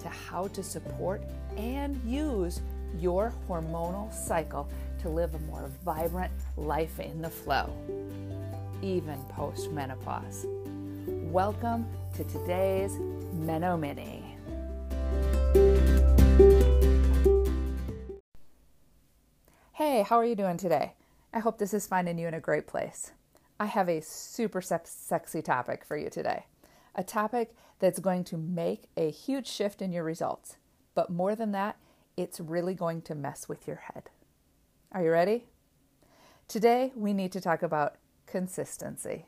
to how to support and use your hormonal cycle to live a more vibrant life in the flow, even post menopause. Welcome to today's Meno Mini. Hey, how are you doing today? I hope this is finding you in a great place. I have a super sexy topic for you today. A topic that's going to make a huge shift in your results. But more than that, it's really going to mess with your head. Are you ready? Today, we need to talk about consistency.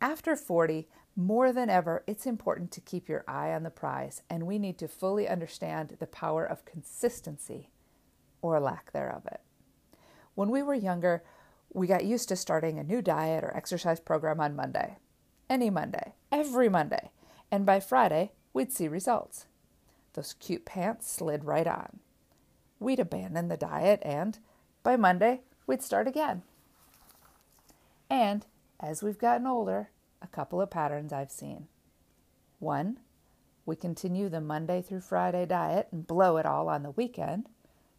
After 40, more than ever, it's important to keep your eye on the prize, and we need to fully understand the power of consistency or lack thereof it. When we were younger, we got used to starting a new diet or exercise program on Monday. Any Monday, every Monday. And by Friday, we'd see results. Those cute pants slid right on. We'd abandon the diet, and by Monday, we'd start again. And as we've gotten older, a couple of patterns I've seen. One, we continue the Monday through Friday diet and blow it all on the weekend.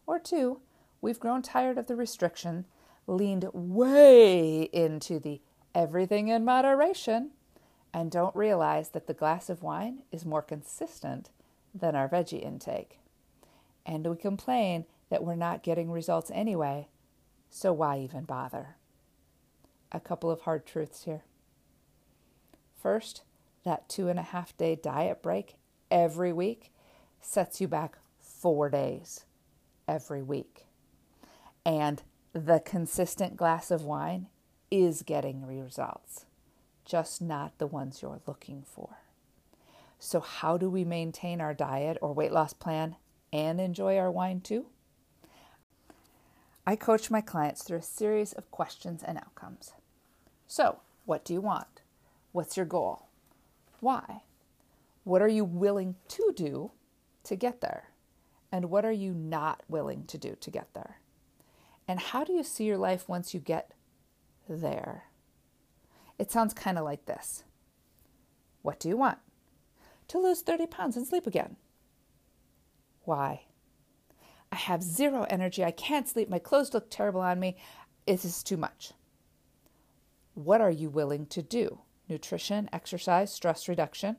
Or two, we've grown tired of the restriction, leaned way into the everything in moderation, and don't realize that the glass of wine is more consistent than our veggie intake. And we complain that we're not getting results anyway, so why even bother? A couple of hard truths here. First, that two and a half day diet break every week sets you back four days every week. And the consistent glass of wine is getting results, just not the ones you're looking for. So, how do we maintain our diet or weight loss plan and enjoy our wine too? I coach my clients through a series of questions and outcomes. So, what do you want? What's your goal? Why? What are you willing to do to get there? And what are you not willing to do to get there? And how do you see your life once you get there? It sounds kind of like this What do you want? To lose 30 pounds and sleep again. Why? I have zero energy. I can't sleep. My clothes look terrible on me. It is too much. What are you willing to do? nutrition, exercise, stress reduction.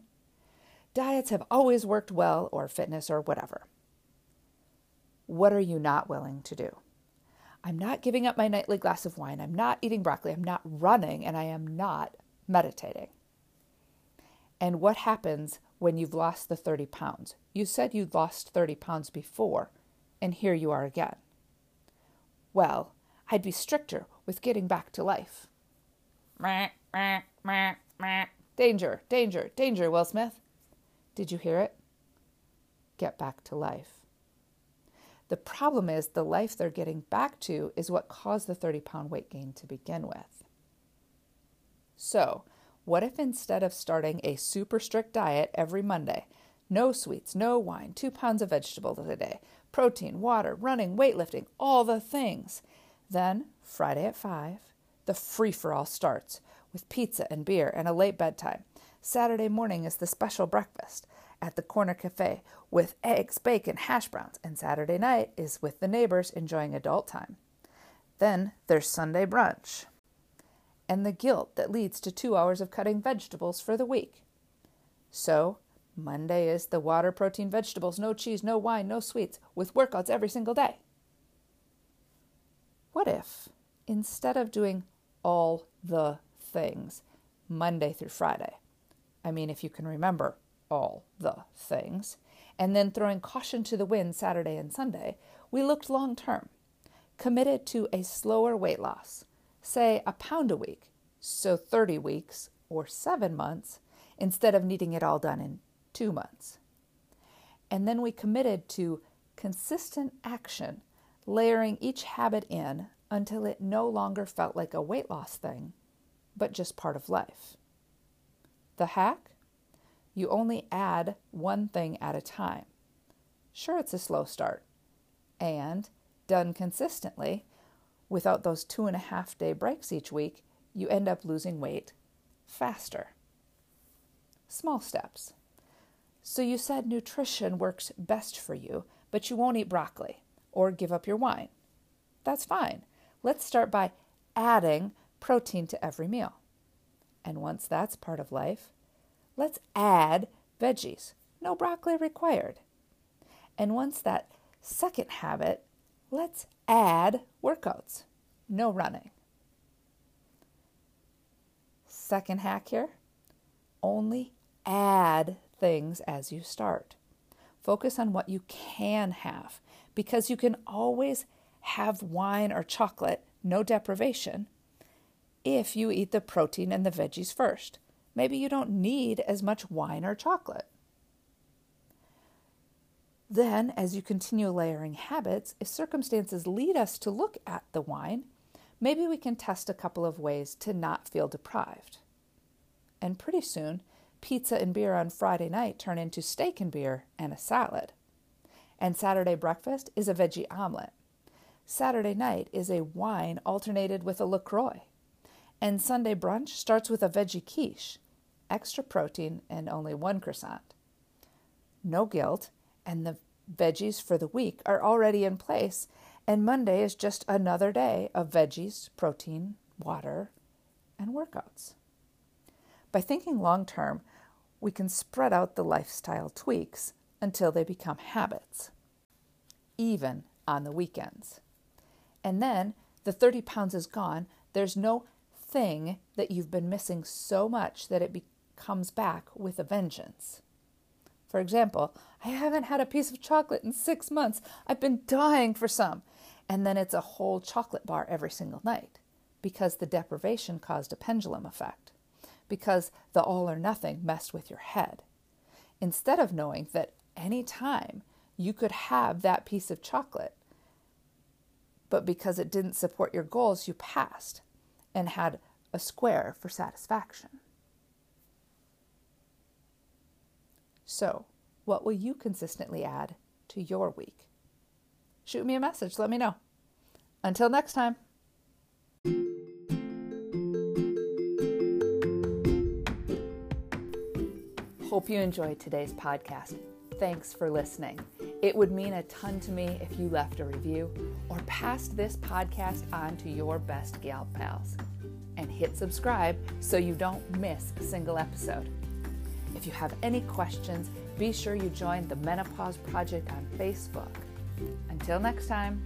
Diets have always worked well, or fitness, or whatever. What are you not willing to do? I'm not giving up my nightly glass of wine. I'm not eating broccoli. I'm not running, and I am not meditating. And what happens when you've lost the 30 pounds? You said you'd lost 30 pounds before, and here you are again. Well, I'd be stricter with getting back to life. Danger, danger, danger, Will Smith. Did you hear it? Get back to life. The problem is the life they're getting back to is what caused the 30 pound weight gain to begin with. So, what if instead of starting a super strict diet every Monday, no sweets, no wine, two pounds of vegetables a day, protein, water, running, weightlifting, all the things, then Friday at 5, the free for all starts with pizza and beer and a late bedtime. Saturday morning is the special breakfast at the corner cafe with eggs, bacon, hash browns, and Saturday night is with the neighbors enjoying adult time. Then there's Sunday brunch and the guilt that leads to two hours of cutting vegetables for the week. So, Monday is the water, protein, vegetables, no cheese, no wine, no sweets, with workouts every single day. What if, instead of doing all the things Monday through Friday. I mean, if you can remember all the things. And then throwing caution to the wind Saturday and Sunday, we looked long term, committed to a slower weight loss, say a pound a week, so 30 weeks or seven months, instead of needing it all done in two months. And then we committed to consistent action, layering each habit in until it no longer felt like a weight loss thing, but just part of life. The hack? You only add one thing at a time. Sure, it's a slow start. And done consistently, without those two and a half day breaks each week, you end up losing weight faster. Small steps. So you said nutrition works best for you, but you won't eat broccoli or give up your wine. That's fine. Let's start by adding protein to every meal. And once that's part of life, let's add veggies. No broccoli required. And once that second habit, let's add workouts. No running. Second hack here only add things as you start. Focus on what you can have because you can always have wine or chocolate, no deprivation, if you eat the protein and the veggies first. Maybe you don't need as much wine or chocolate. Then, as you continue layering habits, if circumstances lead us to look at the wine, maybe we can test a couple of ways to not feel deprived. And pretty soon, pizza and beer on Friday night turn into steak and beer and a salad. And Saturday breakfast is a veggie omelet. Saturday night is a wine alternated with a LaCroix. And Sunday brunch starts with a veggie quiche, extra protein and only one croissant. No guilt, and the veggies for the week are already in place, and Monday is just another day of veggies, protein, water, and workouts. By thinking long term, we can spread out the lifestyle tweaks until they become habits, even on the weekends. And then the 30 pounds is gone. There's no thing that you've been missing so much that it becomes back with a vengeance. For example, I haven't had a piece of chocolate in six months. I've been dying for some. And then it's a whole chocolate bar every single night because the deprivation caused a pendulum effect, because the all or nothing messed with your head. Instead of knowing that any time you could have that piece of chocolate, but because it didn't support your goals, you passed and had a square for satisfaction. So, what will you consistently add to your week? Shoot me a message, let me know. Until next time. Hope you enjoyed today's podcast. Thanks for listening. It would mean a ton to me if you left a review or passed this podcast on to your best gal pals. And hit subscribe so you don't miss a single episode. If you have any questions, be sure you join the Menopause Project on Facebook. Until next time.